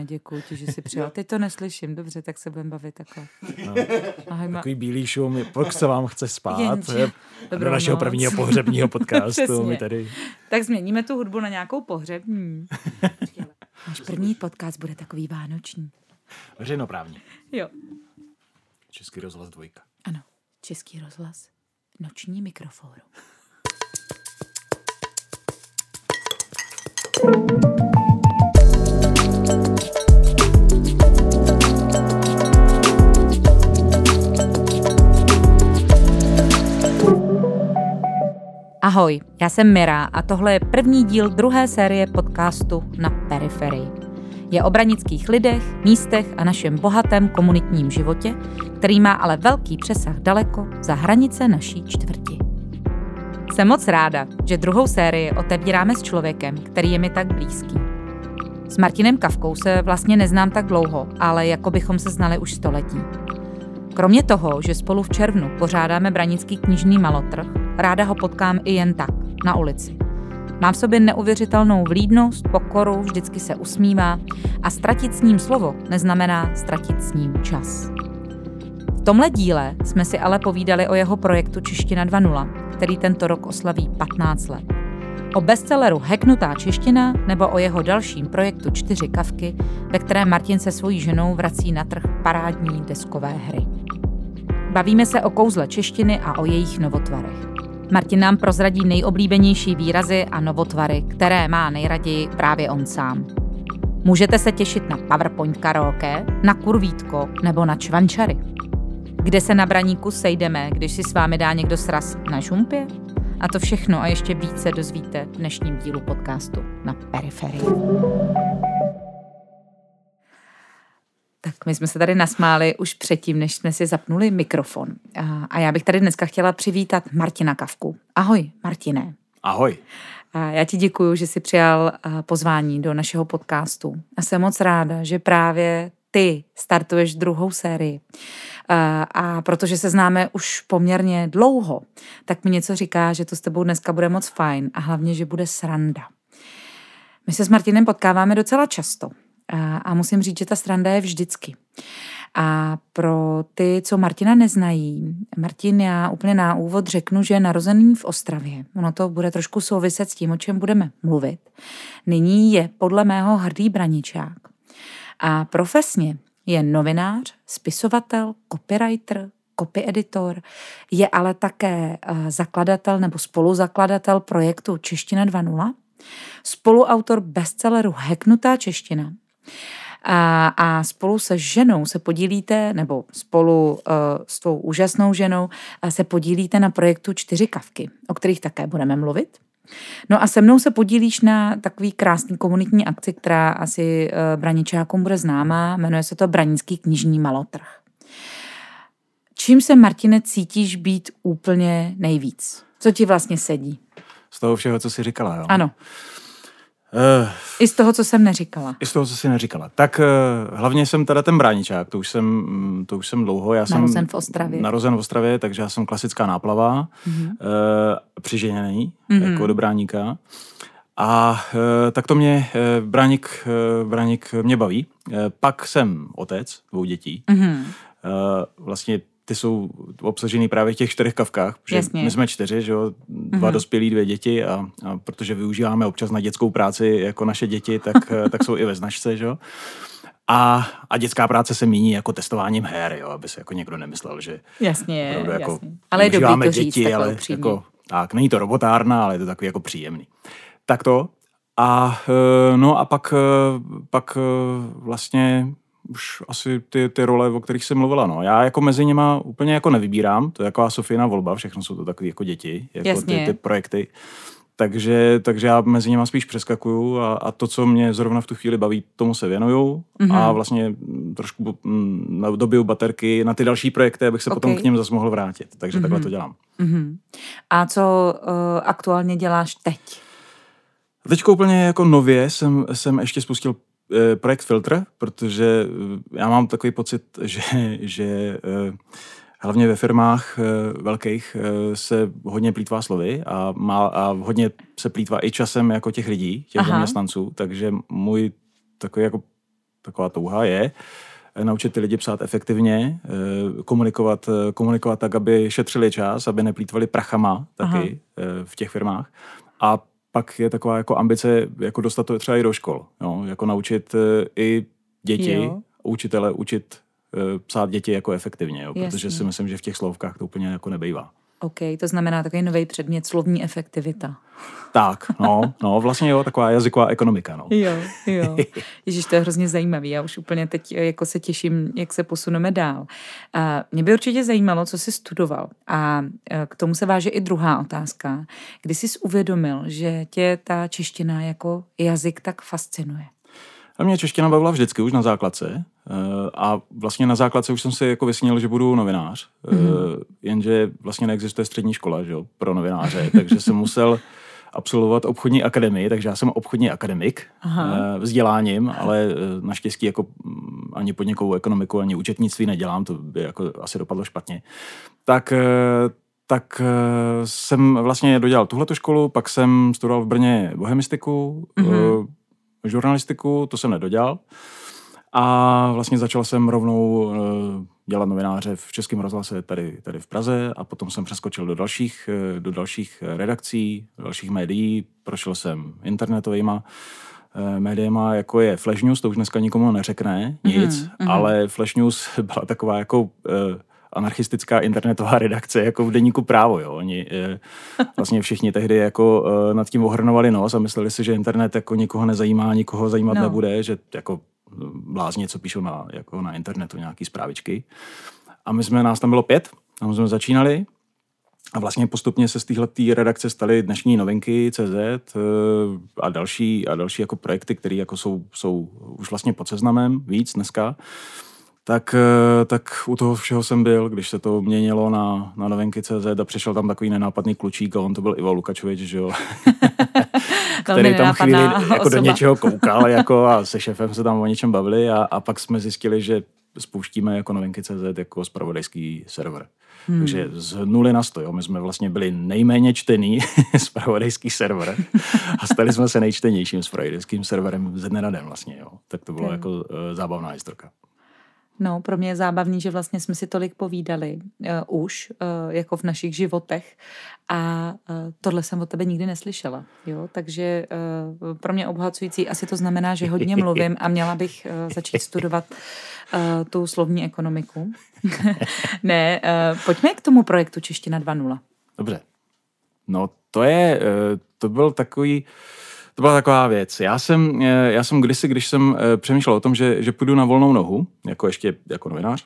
Ne, děkuji ti, že jsi přijal. Teď to neslyším, dobře, tak se budeme bavit takhle. No. Ahoj, ma... Takový bílý šum, pak se vám chce spát. Jenže... Do našeho noc. prvního pohřebního podcastu. my tady... Tak změníme tu hudbu na nějakou pohřební. Náš první podcast bude takový vánoční. Veřejnoprávní. Jo. Český rozhlas dvojka. Ano, Český rozhlas. Noční mikrofóru. Ahoj, já jsem Mira a tohle je první díl druhé série podcastu na periferii. Je o branických lidech, místech a našem bohatém komunitním životě, který má ale velký přesah daleko za hranice naší čtvrti. Jsem moc ráda, že druhou sérii otevíráme s člověkem, který je mi tak blízký. S Martinem Kavkou se vlastně neznám tak dlouho, ale jako bychom se znali už století. Kromě toho, že spolu v červnu pořádáme branický knižný malotrh, ráda ho potkám i jen tak, na ulici. Má v sobě neuvěřitelnou vlídnost, pokoru, vždycky se usmívá a ztratit s ním slovo neznamená ztratit s ním čas. V tomhle díle jsme si ale povídali o jeho projektu Čeština 2.0, který tento rok oslaví 15 let. O bestselleru Heknutá čeština nebo o jeho dalším projektu Čtyři kavky, ve které Martin se svojí ženou vrací na trh parádní deskové hry. Bavíme se o kouzle češtiny a o jejich novotvarech. Martin nám prozradí nejoblíbenější výrazy a novotvary, které má nejraději právě on sám. Můžete se těšit na PowerPoint karaoke, na kurvítko nebo na čvančary. Kde se na braníku sejdeme, když si s vámi dá někdo sraz na žumpě? A to všechno a ještě více dozvíte v dnešním dílu podcastu na Periferii. Tak my jsme se tady nasmáli už předtím, než jsme si zapnuli mikrofon. A já bych tady dneska chtěla přivítat Martina Kavku. Ahoj, Martine. Ahoj. A já ti děkuji, že jsi přijal pozvání do našeho podcastu. A jsem moc ráda, že právě ty startuješ druhou sérii. A protože se známe už poměrně dlouho, tak mi něco říká, že to s tebou dneska bude moc fajn a hlavně, že bude sranda. My se s Martinem potkáváme docela často. A, a musím říct, že ta stranda je vždycky. A pro ty, co Martina neznají, Martin, já úplně na úvod řeknu, že je narozený v Ostravě. Ono to bude trošku souviset s tím, o čem budeme mluvit. Nyní je podle mého hrdý braničák. A profesně je novinář, spisovatel, copywriter, copy editor, je ale také eh, zakladatel nebo spoluzakladatel projektu Čeština 2.0, spoluautor bestselleru Heknutá čeština a, a spolu se ženou se podílíte, nebo spolu uh, s tou úžasnou ženou uh, se podílíte na projektu Čtyři kavky, o kterých také budeme mluvit. No a se mnou se podílíš na takový krásný komunitní akci, která asi uh, braničákům bude známá, jmenuje se to Branický knižní malotrh. Čím se, Martine, cítíš být úplně nejvíc? Co ti vlastně sedí? Z toho všeho, co jsi říkala, jo? Ano. Uh, I z toho, co jsem neříkala. I z toho, co jsi neříkala. Tak uh, hlavně jsem teda ten bráničák, to už jsem, to už jsem dlouho. Já narozen jsem v Ostravě. Narozen v Ostravě, takže já jsem klasická náplava, mm-hmm. uh, přiženěný mm-hmm. jako do bráníka. A tak to mě bráník, uh, bráník mě baví. Pak jsem otec dvou dětí. Mm-hmm. Vlastně ty jsou obsažený právě v těch čtyřech kavkách, protože Jasně. my jsme čtyři, že jo, dva mm-hmm. dospělí, dvě děti a, a protože využíváme občas na dětskou práci jako naše děti, tak, tak jsou i ve značce, že jo. A, a dětská práce se míní jako testováním her, jo, aby se jako někdo nemyslel, že jasně, jako jasně. ale je dobrý to říct děti, ale jako, tak, není to robotárna, ale je to takový jako příjemný. Tak to. A e, no a pak, e, pak vlastně už asi ty, ty role, o kterých jsem mluvila. No. Já jako mezi nima úplně jako nevybírám, to je taková Sofina volba, všechno jsou to takové jako děti, jako ty, ty projekty. Takže, takže já mezi nimi spíš přeskakuju a, a to, co mě zrovna v tu chvíli baví, tomu se věnuju mm-hmm. a vlastně trošku mm, dobiju baterky na ty další projekty, abych se okay. potom k něm zase mohl vrátit. Takže mm-hmm. takhle to dělám. Mm-hmm. A co uh, aktuálně děláš teď? Teď úplně jako nově jsem, jsem ještě spustil projekt Filtr, protože eh, já mám takový pocit, že, že eh, hlavně ve firmách velkých se hodně plítvá slovy a, má, a hodně se plítvá i časem jako těch lidí, těch Aha. zaměstnanců, takže můj takový jako taková touha je, naučit ty lidi psát efektivně, komunikovat, komunikovat tak, aby šetřili čas, aby neplýtvali prachama taky Aha. v těch firmách. A pak je taková jako ambice jako dostat to třeba i do škol. Jo? Jako naučit i děti, jo. učitele učit psát děti jako efektivně, jo? protože si myslím, že v těch slovkách to úplně jako nebejvá. OK, to znamená takový nový předmět, slovní efektivita. Tak, no, no, vlastně jo, taková jazyková ekonomika, no. Jo, jo. Ježíš, to je hrozně zajímavý, já už úplně teď eh, jako se těším, jak se posuneme dál. A mě by určitě zajímalo, co jsi studoval a eh, k tomu se váže i druhá otázka. Kdy jsi uvědomil, že tě ta čeština jako jazyk tak fascinuje? A mě čeština bavila vždycky, už na základce. Eh, a vlastně na základce už jsem si jako vysnil, že budu novinář, mm-hmm. jenže vlastně neexistuje střední škola že jo, pro novináře, takže jsem musel absolvovat obchodní akademii, takže já jsem obchodní akademik Aha. Eh, vzděláním, ale naštěstí jako mm, ani podnikovou ekonomiku, ani účetnictví nedělám, to by jako asi dopadlo špatně. Tak tak jsem vlastně dodělal tuhletu školu, pak jsem studoval v Brně bohemistiku, mm-hmm. žurnalistiku, to jsem nedodělal. A vlastně začal jsem rovnou eh, dělat novináře v Českém rozhlase tady, tady v Praze a potom jsem přeskočil do dalších, eh, do dalších redakcí, do dalších médií, prošel jsem internetovýma eh, médiema, jako je Flash News, to už dneska nikomu neřekne nic, mm-hmm. ale Flash News byla taková jako anarchistická internetová redakce jako v deníku právo. Jo. Oni vlastně všichni tehdy jako nad tím ohrnovali nos a mysleli si, že internet jako nikoho nezajímá, nikoho zajímat no. nebude, že jako blázni, co píšou na, jako na internetu, nějaký zprávičky. A my jsme, nás tam bylo pět, tam jsme začínali a vlastně postupně se z téhle redakce staly dnešní novinky CZ eh, a další, a další jako projekty, které jako jsou, jsou už vlastně pod seznamem víc dneska. Tak, eh, tak u toho všeho jsem byl, když se to měnilo na, na novinky CZ a přišel tam takový nenápadný klučík a on to byl Ivo Lukačovič, že jo. který tam chvíli jako do něčeho koukal jako a se šefem se tam o něčem bavili a, a pak jsme zjistili, že spouštíme jako novinky CZ jako spravodajský server. Hmm. Takže z nuly na sto, jo. my jsme vlastně byli nejméně čtený spravodajský server a stali jsme se nejčtenějším spravodajským serverem ze dne na den vlastně. Jo. Tak to bylo okay. jako uh, zábavná historka. No, pro mě je zábavný, že vlastně jsme si tolik povídali uh, už, uh, jako v našich životech a uh, tohle jsem od tebe nikdy neslyšela, jo, takže uh, pro mě obohacující asi to znamená, že hodně mluvím a měla bych uh, začít studovat uh, tu slovní ekonomiku. ne, uh, pojďme k tomu projektu Čeština 2.0. Dobře. No, to je, uh, to byl takový, uh, to byla taková věc. Já jsem, eh, já jsem kdysi, když jsem eh, přemýšlel o tom, že, že půjdu na volnou nohu, jako ještě jako novinář,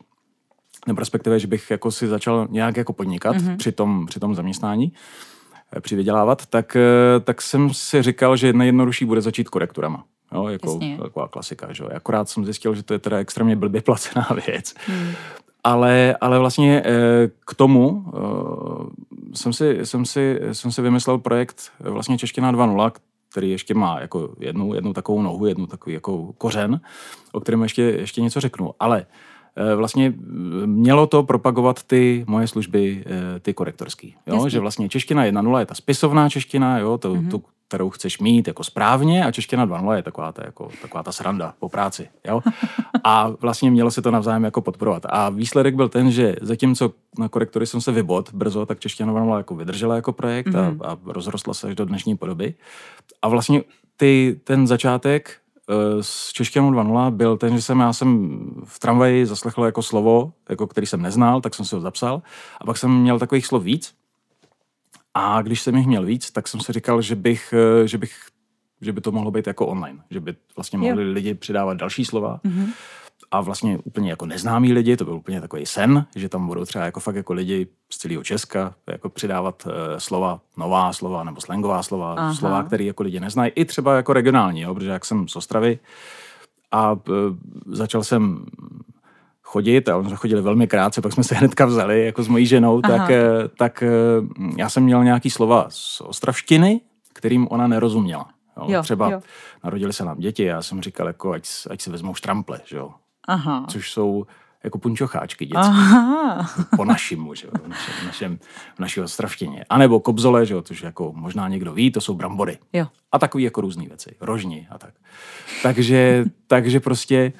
nebo respektive, že bych jako si začal nějak jako podnikat mm-hmm. při, tom, při tom zaměstnání, eh, přivydělávat, tak, tak jsem si říkal, že nejjednodušší bude začít korekturama. Jo, jako Jasně. taková klasika. Že? Akorát jsem zjistil, že to je teda extrémně blbě placená věc. Hmm. Ale, ale vlastně k tomu jsem si, jsem, si, jsem si vymyslel projekt vlastně Čeština 2.0, který ještě má jako jednu, jednu takovou nohu, jednu takový jako kořen, o kterém ještě, ještě něco řeknu. Ale eh, vlastně mělo to propagovat ty moje služby, eh, ty korektorský. Jo? Že vlastně čeština 1.0 je ta spisovná čeština, jo? To, mm-hmm. tu, kterou chceš mít jako správně a čeština 2.0 je taková ta, jako, taková ta sranda po práci. Jo? A vlastně mělo se to navzájem jako podporovat. A výsledek byl ten, že zatímco na korektory jsem se vybod brzo, tak čeština 2.0 jako vydržela jako projekt mm-hmm. a, a rozrostla se až do dnešní podoby. A vlastně ty, ten začátek s češtinou 2.0 byl ten, že jsem já jsem v tramvaji zaslechl jako slovo, jako který jsem neznal, tak jsem si ho zapsal. A pak jsem měl takových slov víc. A když jsem jich měl víc, tak jsem si říkal, že bych, uh, že bych že by to mohlo být jako online, že by vlastně mohli jo. lidi přidávat další slova. Mm-hmm a vlastně úplně jako neznámí lidi, to byl úplně takový sen, že tam budou třeba jako fakt jako lidi z celého Česka jako přidávat uh, slova, nová slova nebo slangová slova, Aha. slova, které jako lidi neznají, i třeba jako regionální, jo, protože jak jsem z Ostravy a uh, začal jsem chodit a jsme chodili velmi krátce, pak jsme se hnedka vzali jako s mojí ženou, Aha. tak, uh, tak uh, já jsem měl nějaký slova z ostravštiny, kterým ona nerozuměla. Jo, jo, třeba jo. narodili se nám děti, já jsem říkal, jako, ať, ať si vezmou štrample, že jo. Aha. což jsou jako punčocháčky dětské. Aha. Po našim, že jo, v našem, v našem, v naší ostravštině. A nebo kobzole, že jo, což jako možná někdo ví, to jsou brambory. Jo. A takový jako různé věci, rožni a tak. Takže, takže prostě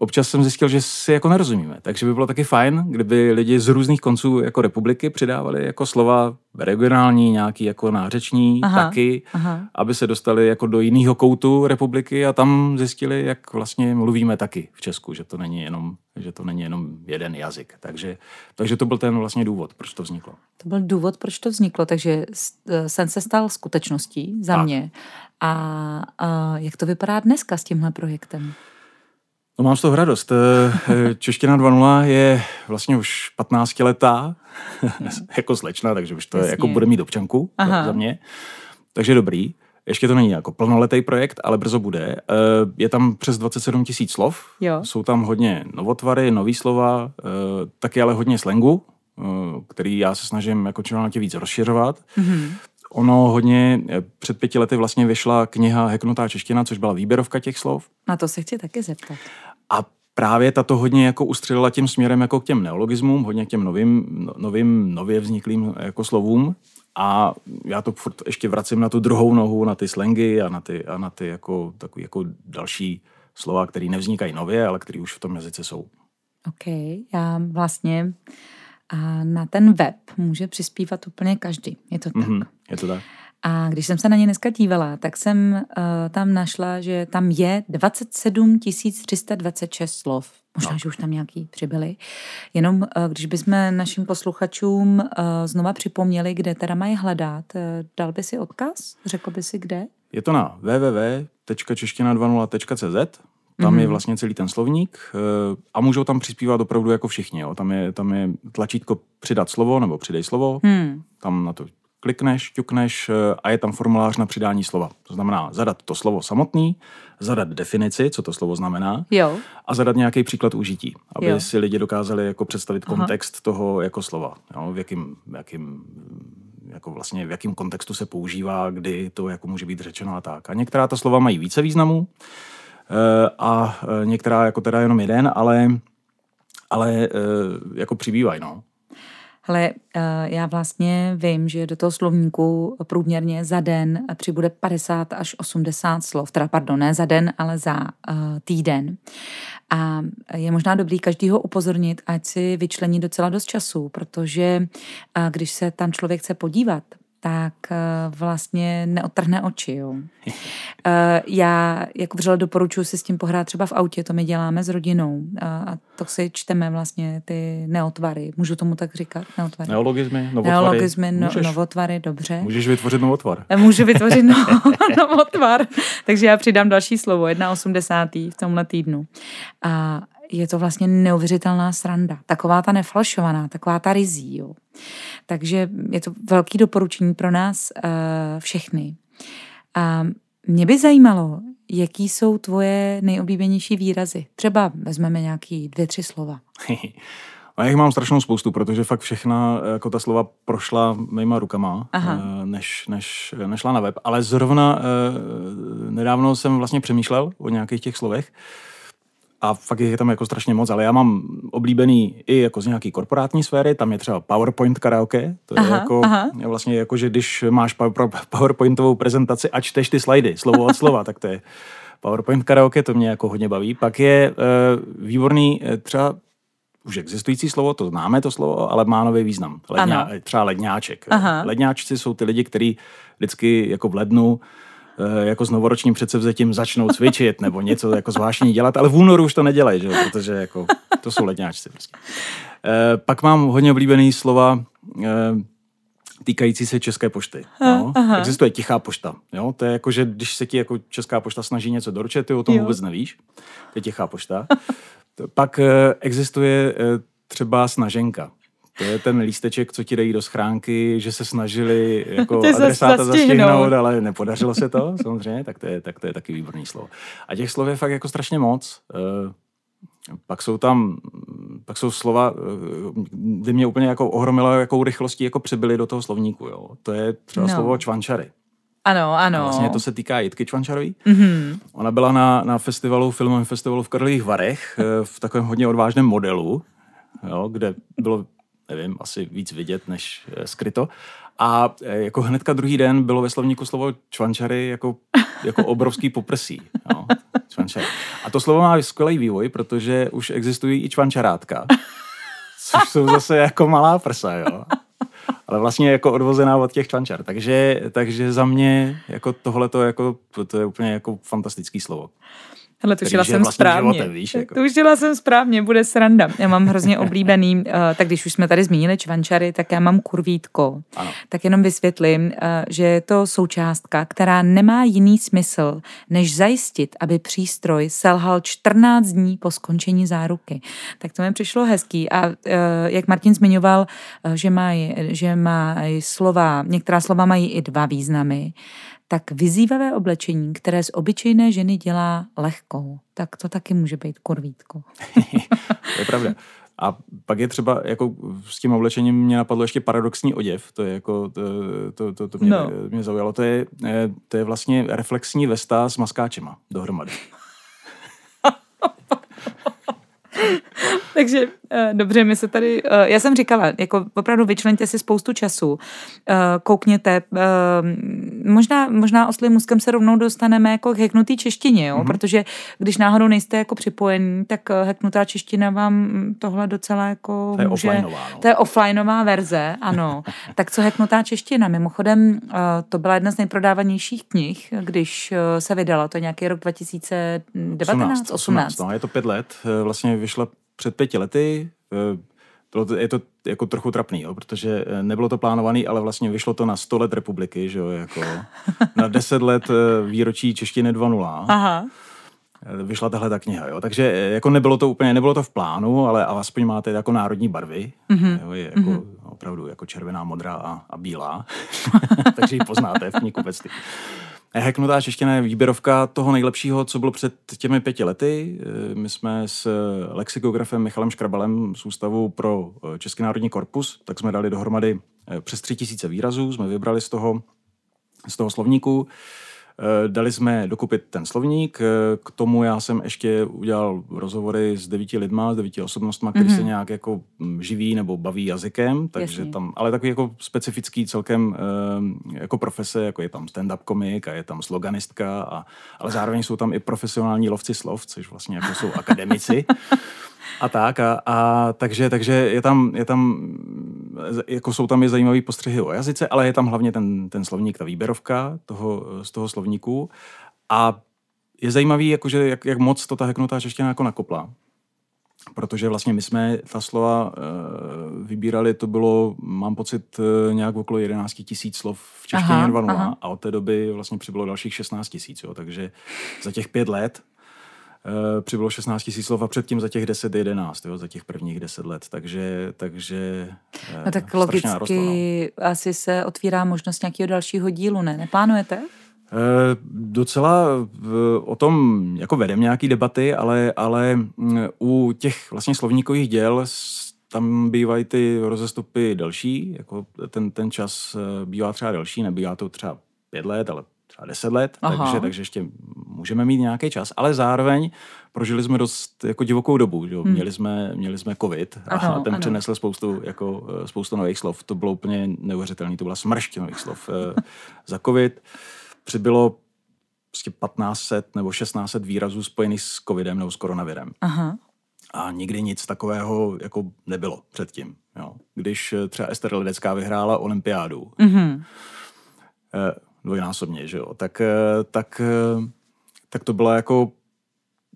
občas jsem zjistil, že si jako nerozumíme. Takže by bylo taky fajn, kdyby lidi z různých konců jako republiky přidávali jako slova regionální, nějaký jako nářeční aha, taky, aha. aby se dostali jako do jiného koutu republiky a tam zjistili, jak vlastně mluvíme taky v Česku, že to není jenom, že to není jenom jeden jazyk. Takže, takže to byl ten vlastně důvod, proč to vzniklo. To byl důvod, proč to vzniklo, takže sen se stal skutečností za tak. mě. A, a jak to vypadá dneska s tímhle projektem? No mám z toho radost. Eh, eh, Čeština 2.0 je vlastně už 15 letá, jako slečna, takže už to je, jako bude mít občanku Aha. za mě. Takže dobrý. Ještě to není jako plnoletý projekt, ale brzo bude. Eh, je tam přes 27 tisíc slov. Jo. Jsou tam hodně novotvary, nový slova, taky ale hodně slangu, který já se snažím jako čím dál víc rozšiřovat. Mm-hmm. Ono hodně, eh, před pěti lety vlastně vyšla kniha Heknutá čeština, což byla výběrovka těch slov. Na to se chci taky zeptat. A právě tato hodně jako ustřelila tím směrem jako k těm neologismům, hodně k těm novým, no, novým nově vzniklým jako slovům. A já to furt ještě vracím na tu druhou nohu, na ty slangy a na ty, a na ty jako, takový jako další slova, které nevznikají nově, ale které už v tom jazyce jsou. OK, já vlastně a na ten web může přispívat úplně každý. Je to tak? Mm-hmm, je to tak. A když jsem se na ně dneska dívala, tak jsem uh, tam našla, že tam je 27 326 slov. Možná, no. že už tam nějaký přibyly. Jenom uh, když bychom našim posluchačům uh, znova připomněli, kde teda mají hledat, uh, dal by si odkaz? Řekl by si kde? Je to na www.čeština20.cz tam mm-hmm. je mhm. vlastně celý ten slovník eh, a můžou tam přispívat opravdu jako všichni. Jo. Tam, je, tam je tlačítko přidat slovo nebo přidej slovo. Hmm. Tam na to klikneš, ťukneš eh, a je tam formulář na přidání slova. To znamená zadat to slovo samotný, zadat definici, co to slovo znamená jo. a zadat nějaký příklad užití, aby jo. si lidi dokázali jako představit Aha. kontext toho jako slova, jo, v jakým, jakým jako vlastně v jakém kontextu se používá, kdy to jako může být řečeno a tak. A některá ta slova mají více významů, a eh, některá jako teda jenom jeden, ale, ale eh, jako přibývají, no. Hele, já vlastně vím, že do toho slovníku průměrně za den přibude 50 až 80 slov, teda pardon, ne za den, ale za týden. A je možná dobrý každýho upozornit, ať si vyčlení docela dost času, protože když se tam člověk chce podívat, tak eh, vlastně neotrhne oči. Jo. Eh, já jako vřele doporučuji si s tím pohrát třeba v autě, to my děláme s rodinou a to si čteme vlastně ty neotvary. Můžu tomu tak říkat? Neotvary. Neologizmy, novotvary. Neologizmy, no, novotvary, dobře. Můžeš vytvořit novotvar. Eh, můžu vytvořit no, novotvar. Takže já přidám další slovo, 1,80 v tomhle týdnu. A je to vlastně neuvěřitelná sranda. Taková ta nefalšovaná, taková ta rizí. Jo. Takže je to velký doporučení pro nás uh, všechny. A mě by zajímalo, jaký jsou tvoje nejoblíbenější výrazy. Třeba vezmeme nějaký dvě, tři slova. A já jich mám strašnou spoustu, protože fakt všechna jako ta slova prošla mýma rukama, Aha. Eh, než, než, nešla na web. Ale zrovna eh, nedávno jsem vlastně přemýšlel o nějakých těch slovech a fakt je tam jako strašně moc, ale já mám oblíbený i jako z nějaký korporátní sféry, tam je třeba PowerPoint karaoke, to je aha, jako, aha. Je vlastně jako, že když máš PowerPointovou prezentaci a čteš ty slajdy, slovo od slova, tak to je PowerPoint karaoke, to mě jako hodně baví. Pak je uh, výborný uh, třeba už existující slovo, to známe to slovo, ale má nový význam. Ledňa, třeba ledňáček. Aha. Ledňáčci jsou ty lidi, kteří vždycky jako v lednu Eh, jako s novoročním předsevzetím začnou cvičit nebo něco jako zvláštní dělat, ale v únoru už to nedělají, že? protože jako, to jsou letňáčci. Prostě. E, pak mám hodně oblíbený slova e, týkající se České pošty. No. Existuje tichá pošta. Jo? To je jako, že když se ti jako Česká pošta snaží něco doručit, ty o tom jo. vůbec nevíš. To je tichá pošta. Pak existuje třeba snaženka. To je ten lísteček, co ti dají do schránky, že se snažili jako adresáta zastihnout, ale nepodařilo se to, samozřejmě, tak to, je, tak to je taky výborný slovo. A těch slov je fakt jako strašně moc. Eh, pak jsou tam, pak jsou slova, eh, kdy mě úplně jako ohromilo, jakou rychlostí jako přibyly do toho slovníku. Jo. To je třeba no. slovo čvančary. Ano, ano. Vlastně to se týká Jitky Čvančarový. Mm-hmm. Ona byla na, na festivalu, filmovém festivalu v Karlových Varech eh, v takovém hodně odvážném modelu, jo, kde bylo, nevím, asi víc vidět než eh, skryto. A eh, jako hnedka druhý den bylo ve slovníku slovo čvančary jako, jako obrovský poprsí. Jo, čvančary. A to slovo má skvělý vývoj, protože už existují i čvančarátka, což jsou zase jako malá prsa, jo ale vlastně jako odvozená od těch čvančar. Takže, takže za mě jako tohle to, jako, to je úplně jako fantastický slovo. Hele, tušila jsem správně. Životem, víš, jako. Tušila jsem správně, bude sranda. Já mám hrozně oblíbený, uh, tak když už jsme tady zmínili čvančary, tak já mám kurvítko. Ano. Tak jenom vysvětlím, uh, že je to součástka, která nemá jiný smysl, než zajistit, aby přístroj selhal 14 dní po skončení záruky. Tak to mi přišlo hezký. A uh, jak Martin zmiňoval, uh, že má, že má slova, některá slova mají i dva významy, tak vyzývavé oblečení, které z obyčejné ženy dělá lehkou, tak to taky může být korvítko. to je pravda. A pak je třeba, jako s tím oblečením mě napadlo ještě paradoxní oděv, to je jako, to, to, to, to mě, no. mě zaujalo, to je, to je vlastně reflexní vesta s maskáčema dohromady. Takže uh, dobře, my se tady, uh, já jsem říkala, jako opravdu vyčleňte si spoustu času, uh, koukněte, možná, možná oslým muskem se rovnou dostaneme jako k heknutý češtině, jo? Mm-hmm. protože když náhodou nejste jako připojení, tak heknutá čeština vám tohle docela jako to je může, no. to je offlineová verze, ano. tak co heknutá čeština? Mimochodem, to byla jedna z nejprodávanějších knih, když se vydala, to je nějaký rok 2019, 18. 18. No, je to pět let, vlastně vyšla před pěti lety. Eh, bylo to, je to jako trochu trapný, jo, protože eh, nebylo to plánované, ale vlastně vyšlo to na 100 let republiky, že jo, jako na 10 let eh, výročí češtiny 2.0. Aha. Vyšla tahle ta kniha, jo. Takže jako nebylo to úplně, nebylo to v plánu, ale aspoň máte jako národní barvy. Mm-hmm. Jo, je jako mm-hmm. opravdu jako červená, modrá a, a bílá. Takže ji poznáte v knihkupectví. Hacknutá čeština je výběrovka toho nejlepšího, co bylo před těmi pěti lety. Eh, my jsme s lexikografem Michalem Škrabalem z Ústavu pro eh, Český národní korpus, tak jsme dali dohromady eh, přes tři tisíce výrazů, jsme vybrali z toho, z toho slovníku. Eh, dali jsme dokupit ten slovník, eh, k tomu já jsem ještě udělal rozhovory s devíti lidma, s devíti osobnostmi, kteří mm-hmm. se nějak jako mm, živí nebo baví jazykem, takže Jasně. tam, ale takový jako specifický celkem eh, jako profese, jako je tam stand-up komik a je tam sloganistka, a, ale zároveň jsou tam i profesionální lovci slov, což vlastně jako jsou akademici. A tak. A, a takže, takže je tam, je tam, jako jsou tam i zajímavé postřehy o jazyce, ale je tam hlavně ten, ten slovník, ta výběrovka toho, z toho slovníku. A je zajímavý, jakože, jak, jak moc to ta heknutá čeština jako nakopla. Protože vlastně my jsme ta slova e, vybírali, to bylo, mám pocit, e, nějak okolo 11 tisíc slov v češtině 2.0 a od té doby vlastně přibylo dalších 16 tisíc. Takže za těch pět let přibylo 16 000 slov a předtím za těch 10-11, jo, za těch prvních 10 let, takže, takže uh, No tak logicky narostla, no. asi se otvírá možnost nějakého dalšího dílu, ne? Neplánujete? Uh, docela o tom jako vedem nějaký debaty, ale, ale mm, u těch vlastně slovníkových děl tam bývají ty rozestupy delší, jako ten, ten čas bývá třeba delší, nebývá to třeba pět let, ale třeba deset let, takže, takže ještě můžeme mít nějaký čas, ale zároveň prožili jsme dost jako divokou dobu. Že? Hmm. Měli, jsme, měli jsme covid a ano, ten ano. přinesl spoustu, jako, eh, spoustu nových slov. To bylo úplně neuvěřitelné, to byla smršť nových slov. Eh, za covid přibylo prostě 1500 nebo 1600 výrazů spojených s covidem nebo s koronavirem. Aha. A nikdy nic takového jako nebylo předtím. Jo. Když eh, třeba Ester Ledecká vyhrála olympiádu, mm-hmm dvojnásobně, že jo, tak, eh, tak, eh, tak to byla jako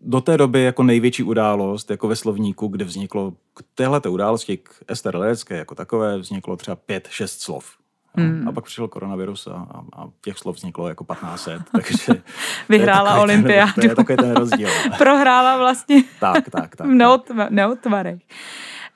do té doby jako největší událost jako ve slovníku, kde vzniklo k téhle události, k Ester Ledecké jako takové, vzniklo třeba pět, šest slov. Hmm. A pak přišel koronavirus a, a, a těch slov vzniklo jako 1500, takže... Vyhrála olympiádu. to je takový ten rozdíl. Prohrála vlastně tak, tak, tak. v neotvarech.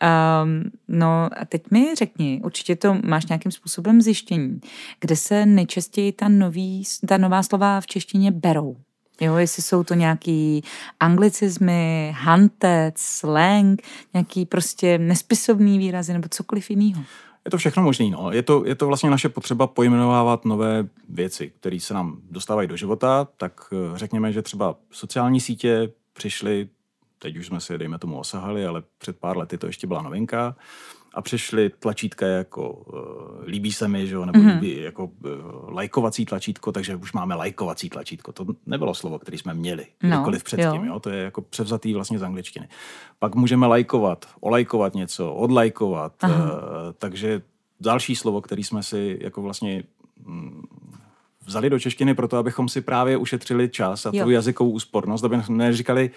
Um, no a teď mi řekni, určitě to máš nějakým způsobem zjištění, kde se nejčastěji ta, nový, ta nová slova v češtině berou. Jo, jestli jsou to nějaký anglicizmy, hantec, slang, nějaký prostě nespisovný výrazy nebo cokoliv jiného. Je to všechno možné. No. Je, to, je to vlastně naše potřeba pojmenovávat nové věci, které se nám dostávají do života. Tak eh, řekněme, že třeba sociální sítě přišly, teď už jsme si, dejme tomu, osahali, ale před pár lety to ještě byla novinka a přišly tlačítka jako uh, líbí se mi, že jo, nebo mm-hmm. líbí, jako uh, lajkovací tlačítko, takže už máme lajkovací tlačítko. To nebylo slovo, které jsme měli no, kdykoliv předtím, jo. jo. To je jako převzatý vlastně z angličtiny. Pak můžeme lajkovat, olajkovat něco, odlajkovat, uh, takže další slovo, který jsme si jako vlastně mm, vzali do češtiny proto, abychom si právě ušetřili čas a jo. tu jazykovou úspornost, aby neříkali,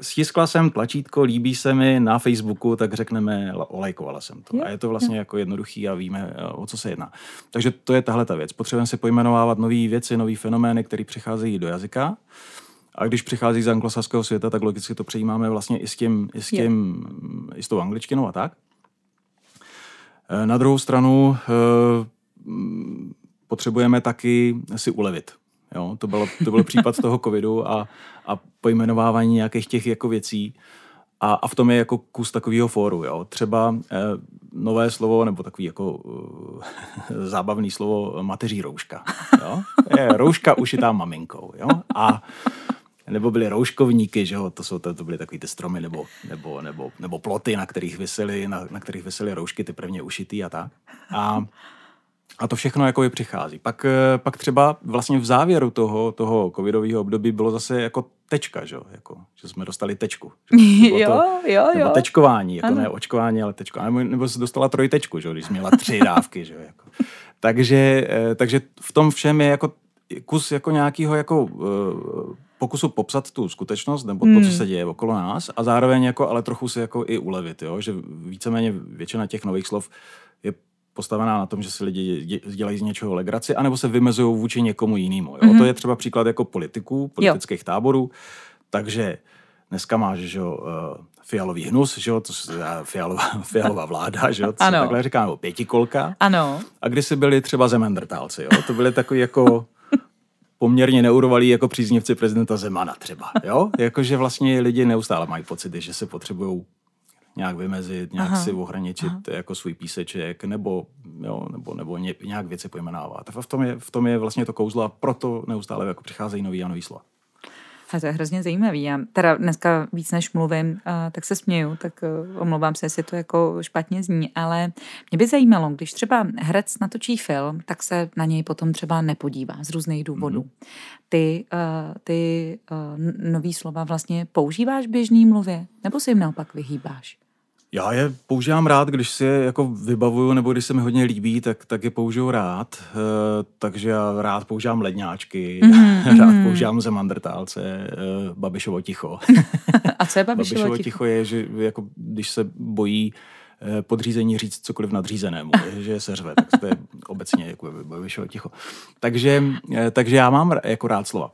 stiskla jsem tlačítko, líbí se mi na Facebooku, tak řekneme, olajkovala jsem to. Jo. A je to vlastně jo. jako jednoduchý a víme, eh, o co se jedná. Takže to je tahle ta věc. Potřebujeme si pojmenovávat nové věci, nové fenomény, které přicházejí do jazyka. A když přichází z anglosaského světa, tak logicky to přejímáme vlastně i s, tím, i s, tím, i s tou angličtinou a tak. Eh, na druhou stranu eh, potřebujeme taky si ulevit. Jo, to, bylo, to byl případ toho covidu a, a pojmenovávání nějakých těch jako věcí. A, a v tom je jako kus takového fóru. Jo. Třeba eh, nové slovo, nebo takový jako eh, zábavný slovo mateří rouška. Jo. Je rouška ušitá maminkou. Jo. A nebo byly rouškovníky, že jo, to, jsou, to, to byly takový ty stromy nebo, nebo, nebo, nebo ploty, na kterých vysely, na, na kterých vysely roušky, ty prvně ušitý a tak. A a to všechno jako přichází. Pak, eh, pak třeba vlastně v závěru toho, toho covidového období bylo zase jako tečka, že, jako, že jsme dostali tečku. Že? jo, to, jo, nebo jo. tečkování, jako ano. ne očkování, ale tečko. Nebo, nebo jsi dostala trojtečku, že, když jsi měla tři dávky. Že, jako. takže, eh, takže v tom všem je jako kus jako nějakého jako uh, pokusu popsat tu skutečnost nebo to, co hmm. se děje okolo nás a zároveň jako ale trochu si jako i ulevit, jo? že víceméně většina těch nových slov je postavená na tom, že si lidi dělají z něčeho legraci, anebo se vymezují vůči někomu jinému. Jo? Mm-hmm. To je třeba příklad jako politiků, politických jo. táborů. Takže dneska máš, že jo, uh, fialový hnus, že jo, to je fialová, fialová vláda, že jo, to ano. se takhle říká, nebo pětikolka. Ano. A když si byli třeba zemendrtálci, jo, to byly takový jako poměrně neurovalí jako příznivci prezidenta Zemana třeba, jo? Jakože vlastně lidi neustále mají pocity, že se potřebují nějak vymezit, nějak Aha. si ohraničit Aha. jako svůj píseček, nebo, jo, nebo, nebo ně, nějak věci pojmenovat. A v tom, je, v tom je vlastně to kouzlo a proto neustále jako přicházejí nový a nový slova. A to je hrozně zajímavý. Já teda dneska víc než mluvím, tak se směju, tak e, omlouvám se, jestli to jako špatně zní, ale mě by zajímalo, když třeba herec natočí film, tak se na něj potom třeba nepodívá z různých důvodů. Mm-hmm. Ty, uh, ty uh, nový slova vlastně používáš v běžný mluvě, nebo si jim naopak vyhýbáš? Já je používám rád, když si je jako vybavuju, nebo když se mi hodně líbí, tak, tak je použiju rád. E, takže já rád používám ledňáčky, mm-hmm. rád mhm. používám zemandrtálce, e, Babišovo ticho. A co je Babišovo, Babišovo ticho? ticho je, že jako, když se bojí e, podřízení říct cokoliv nadřízenému, že se řve, tak to je obecně jako Babišovo ticho. Takže, takže já mám jako rád slova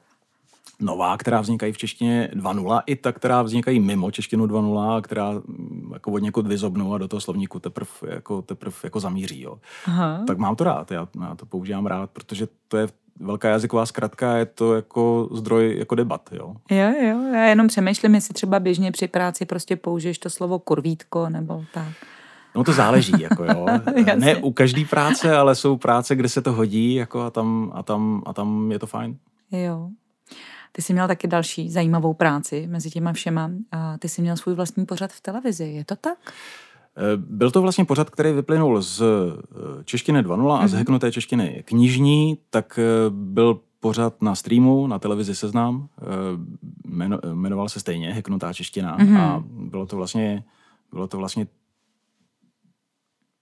nová, která vznikají v češtině 2.0, i ta, která vznikají mimo češtinu 2.0, která mm, jako od někud vyzobnou a do toho slovníku teprve jako, teprv jako zamíří. Jo. Aha. Tak mám to rád, já, já to používám rád, protože to je velká jazyková zkratka, je to jako zdroj jako debat. Jo, jo, jo já jenom přemýšlím, jestli třeba běžně při práci prostě použiješ to slovo kurvítko nebo tak. No to záleží, jako jo. ne u každé práce, ale jsou práce, kde se to hodí jako a, tam, a, tam, a tam je to fajn. Jo. Ty jsi měl taky další zajímavou práci mezi těma všema. A ty jsi měl svůj vlastní pořad v televizi, je to tak? Eh, byl to vlastně pořad, který vyplynul z eh, češtiny 2.0 a z mhm. heknuté češtiny knižní, tak eh, byl pořad na streamu, na televizi Seznam, jmenoval se stejně Heknutá čeština mm-hmm. a bylo to vlastně, bylo to vlastně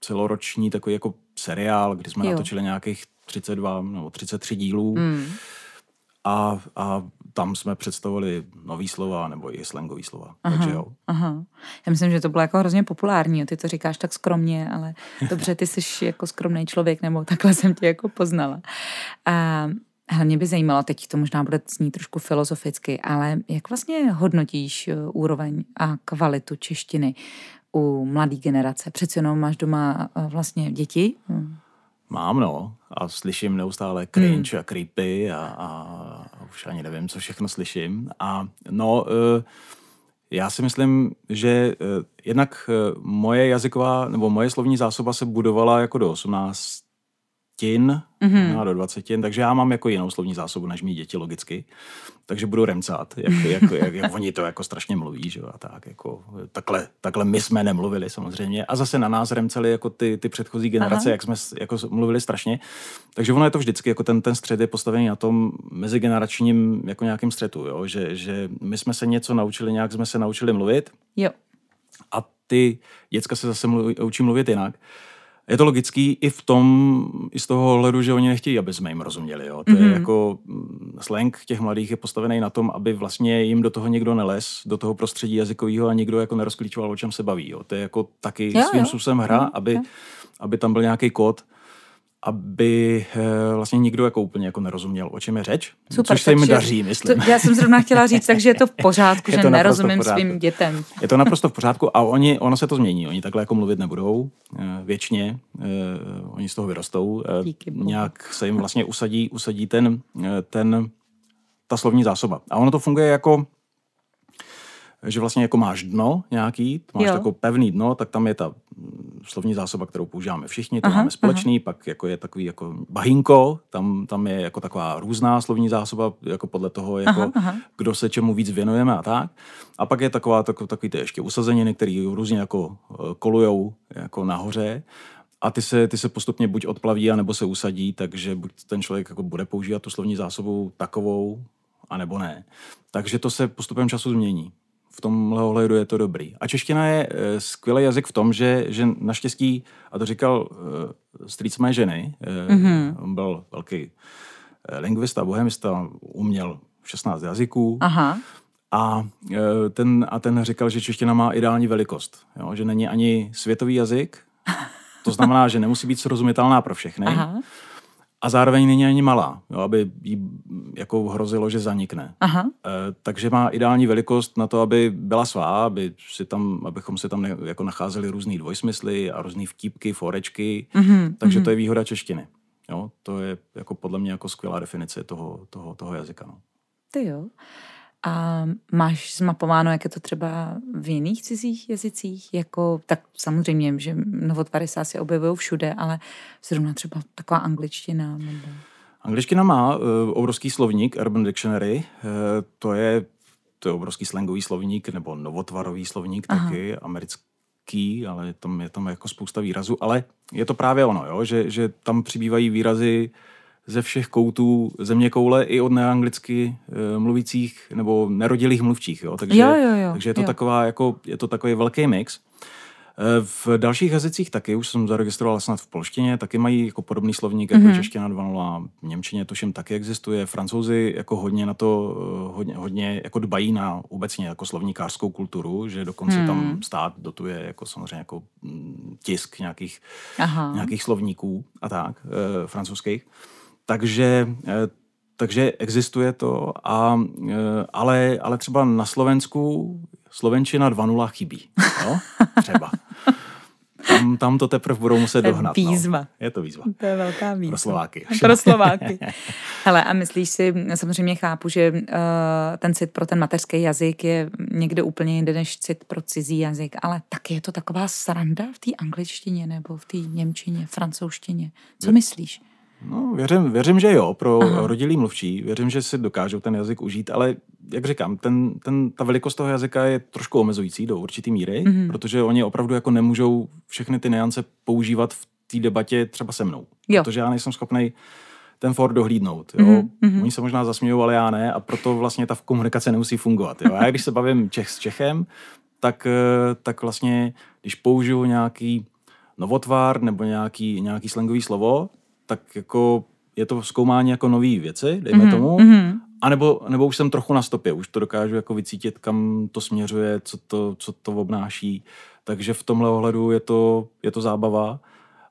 celoroční takový jako seriál, kdy jsme jo. natočili nějakých 32 nebo 33 dílů. Mm. A, a tam jsme představili nový slova nebo i slangový slova. Aha, takže jo. Aha. Já myslím, že to bylo jako hrozně populární. Ty to říkáš tak skromně, ale dobře, ty jsi jako skromný člověk, nebo takhle jsem tě jako poznala. A Hlavně by zajímalo, teď to možná bude znít trošku filozoficky, ale jak vlastně hodnotíš uh, úroveň a kvalitu češtiny u mladé generace? Přece jenom máš doma uh, vlastně děti? Mám, no. A slyším neustále cringe hmm. a creepy a, a už ani nevím, co všechno slyším. A no, uh, Já si myslím, že uh, jednak uh, moje jazyková nebo moje slovní zásoba se budovala jako do 18 tin, mm-hmm. do 20 tin, takže já mám jako jinou slovní zásobu než mý děti logicky, takže budu remcát, jak, jak, jak, jak oni to jako strašně mluví, že a tak, jako takhle, takhle my jsme nemluvili samozřejmě a zase na nás remceli jako ty, ty předchozí generace, Aha. jak jsme jako mluvili strašně, takže ono je to vždycky, jako ten, ten střed je postavený na tom mezigeneračním jako nějakým střetu, jo? Že, že my jsme se něco naučili, nějak jsme se naučili mluvit jo. a ty děcka se zase mluví, učí mluvit jinak je to logický i v tom, i z toho ohledu, že oni nechtějí, aby jsme jim rozuměli. Jo. To mm-hmm. je mhm. jako mm, slang těch mladých je postavený na tom, aby vlastně jim do toho někdo neles, do toho prostředí jazykového a někdo jako nerozklíčoval, o čem se baví. Jo. To je jako taky jo, svým způsobem hra, mm, aby, aby tam byl nějaký kód, aby eh, vlastně nikdo jako úplně jako nerozuměl, o čem je řeč, Super, což se jim daří, myslím. To, já jsem zrovna chtěla říct, takže je to v pořádku, že nerozumím svým dětem. Je to naprosto v pořádku a oni, ono se to změní, oni takhle jako mluvit nebudou eh, věčně, eh, oni z toho vyrostou, Díky nějak se jim vlastně usadí, usadí ten, ten, ta slovní zásoba. A ono to funguje jako že vlastně jako máš dno nějaký, máš takový pevný dno, tak tam je ta slovní zásoba, kterou používáme všichni, to aha, máme společný, aha. pak jako je takový jako bahinko, tam, tam je jako taková různá slovní zásoba, jako podle toho, jako aha, aha. kdo se čemu víc věnujeme a tak. A pak je taková takový, takový ty ještě usazeniny, které různě jako eh, kolujou jako nahoře a ty se, ty se postupně buď odplaví, anebo se usadí, takže buď ten člověk jako bude používat tu slovní zásobu takovou, anebo ne. Takže to se postupem času změní v tomhle ohledu je to dobrý. A čeština je e, skvělý jazyk v tom, že, že naštěstí, a to říkal e, strýc mé ženy, e, mm-hmm. on byl velký e, lingvista, bohemista, uměl 16 jazyků. Aha. A ten, a ten říkal, že čeština má ideální velikost, jo? že není ani světový jazyk, to znamená, že nemusí být srozumitelná pro všechny, Aha a zároveň není ani malá, jo, aby jí jako hrozilo, že zanikne. Aha. E, takže má ideální velikost na to, aby byla svá, aby si tam, abychom si tam ne, jako nacházeli různý dvojsmysly a různé vtípky, forečky, mm-hmm. takže mm-hmm. to je výhoda češtiny. Jo, to je jako podle mě jako skvělá definice toho, toho, toho jazyka. No. Ty jo. A máš zmapováno, jak je to třeba v jiných cizích jazycích? Jako, tak samozřejmě, že novotvary se asi objevují všude, ale zrovna třeba taková angličtina. Nebo... Angličtina má uh, obrovský slovník, Urban Dictionary. Uh, to je to je obrovský slangový slovník, nebo novotvarový slovník Aha. taky, americký, ale tam je tam jako spousta výrazů. Ale je to právě ono, jo? Že, že tam přibývají výrazy ze všech koutů země koule i od neanglicky uh, mluvících nebo nerodilých mluvčích. Jo? Takže, jo, jo, jo, takže je to, jo. Taková, jako, je to takový velký mix. Eh, v dalších jazycích taky, už jsem zaregistroval snad v polštině, taky mají jako podobný slovník jako mm-hmm. čeština 2.0, v Němčině tuším taky existuje. Francouzi jako hodně na to, eh, hodně, hodně jako dbají na obecně jako slovníkářskou kulturu, že dokonce hmm. tam stát dotuje jako samozřejmě jako mm, tisk nějakých, Aha. nějakých slovníků a tak, e, francouzských. Takže, eh, takže existuje to, a, eh, ale, ale třeba na Slovensku Slovenčina 2.0 chybí. Jo? Třeba. Tam, tam to teprve budou muset dohnat. No. Výzva. No. Je to výzva. To je velká výzva. Pro Slováky. Pro Slováky. Hele, a myslíš si, samozřejmě chápu, že uh, ten cit pro ten mateřský jazyk je někde úplně jinde než cit pro cizí jazyk, ale taky je to taková sranda v té angličtině nebo v té němčině, francouzštině. Co myslíš? No, věřím, věřím, že jo, pro Aha. rodilý mluvčí. Věřím, že si dokážou ten jazyk užít, ale jak říkám, ten, ten, ta velikost toho jazyka je trošku omezující do určitý míry, mm-hmm. protože oni opravdu jako nemůžou všechny ty niance používat v té debatě třeba se mnou. Jo. Protože já nejsem schopný ten for dohlídnout. Jo? Mm-hmm. Oni se možná zasmějou, ale já ne a proto vlastně ta komunikace nemusí fungovat. Jo? A já když se bavím Čech s Čechem, tak, eh, tak vlastně, když použiju nějaký novotvár nebo nějaký, nějaký slangový slovo, tak jako je to zkoumání jako nový věci, dejme mm-hmm. tomu, mm-hmm. A nebo, nebo už jsem trochu na stopě, už to dokážu jako vycítit, kam to směřuje, co to, co to obnáší. Takže v tomhle ohledu je to, je to zábava.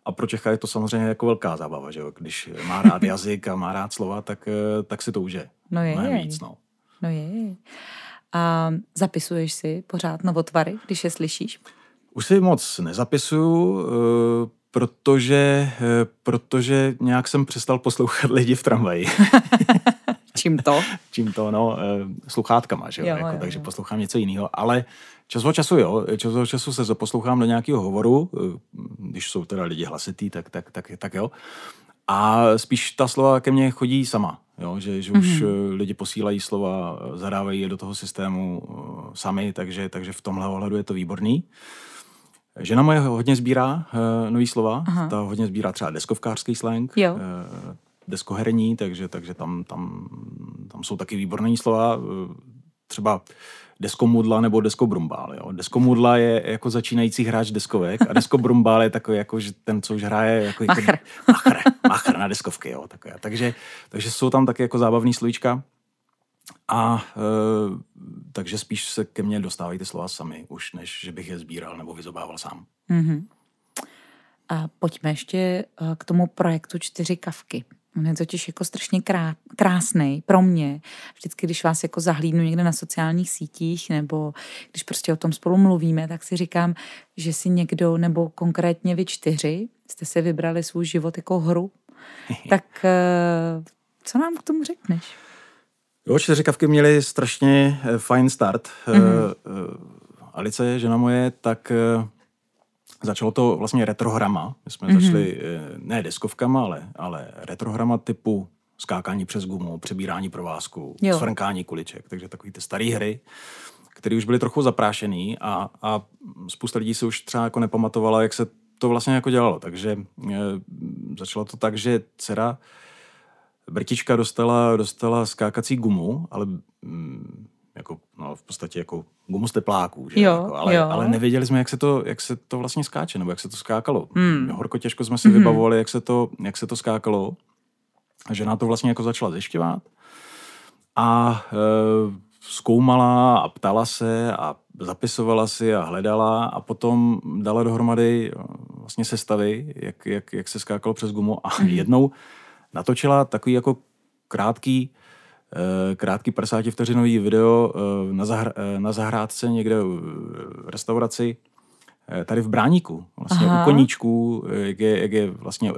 A pro Čecha je to samozřejmě jako velká zábava, že jo? Když má rád jazyk a má rád slova, tak, eh, tak si to užije. No je. Mnohem víc, no. No je. A zapisuješ si pořád novotvary, když je slyšíš? Už si moc nezapisuju, eh, protože, eh, protože nějak jsem přestal poslouchat lidi v tramvaji. Čím to? Čím to, no, sluchátkama, že jo, jo, jako, jo takže jo. poslouchám něco jiného, ale čas od času jo, čas od času se zaposlouchám do nějakého hovoru, když jsou teda lidi hlasitý, tak, tak, tak, tak jo. A spíš ta slova ke mně chodí sama, jo, že, že mm-hmm. už mhm. lidi posílají slova, zadávají je do toho systému sami, takže, takže v tomhle ohledu je to výborný. Žena moje hodně sbírá uh, nový slova, Aha. ta hodně sbírá třeba deskovkářský slang, jo. Uh, deskoherní, takže, takže tam, tam, tam jsou taky výborné slova. Uh, třeba deskomudla nebo deskobrumbál. Jo. Deskomudla je jako začínající hráč deskovek a deskobrumbál je takový, jako, že ten, co už hraje jako machr. machr, machr na deskovky. Jo, takové. Takže, takže jsou tam taky jako zábavný slovíčka. A e, takže spíš se ke mně dostávají ty slova sami, už než že bych je sbíral nebo vyzobával sám. Mm-hmm. A pojďme ještě e, k tomu projektu Čtyři kavky. On je totiž jako strašně krá, krásný pro mě. Vždycky, když vás jako zahlídnu někde na sociálních sítích nebo když prostě o tom spolu mluvíme, tak si říkám, že si někdo nebo konkrétně vy čtyři jste si vybrali svůj život jako hru. tak e, co nám k tomu řekneš? Jo, čtyřikavky měly strašně eh, fajn start. Mm-hmm. Alice, žena moje, tak začalo to vlastně retrohrama. My jsme mm-hmm. začali ne deskovkama, ale, ale retrohrama typu skákání přes gumu, přebírání provázku, jo. svrnkání kuliček, takže takové ty staré hry, které už byly trochu zaprášený a, a spousta lidí se už třeba jako nepamatovala, jak se to vlastně jako dělalo. Takže e, začalo to tak, že dcera Brtička dostala, dostala skákací gumu, ale mm, jako, no, v podstatě jako gumu z tepláků, že? Jo, jako, ale, jo. ale nevěděli jsme, jak se, to, jak se to vlastně skáče, nebo jak se to skákalo. Hmm. Horko těžko jsme si mm-hmm. vybavovali, jak se, to, jak se to skákalo. A žena to vlastně jako začala zjišťovat. A e, zkoumala a ptala se a zapisovala si a hledala a potom dala dohromady e, vlastně sestavy, jak, jak, jak se skákalo přes gumu a mm-hmm. jednou natočila takový jako krátký, eh, krátký 50 vteřinový video eh, na, zahr- eh, na zahrádce někde v restauraci tady v Bráníku, vlastně Aha. u koníčků, jak je, jak je vlastně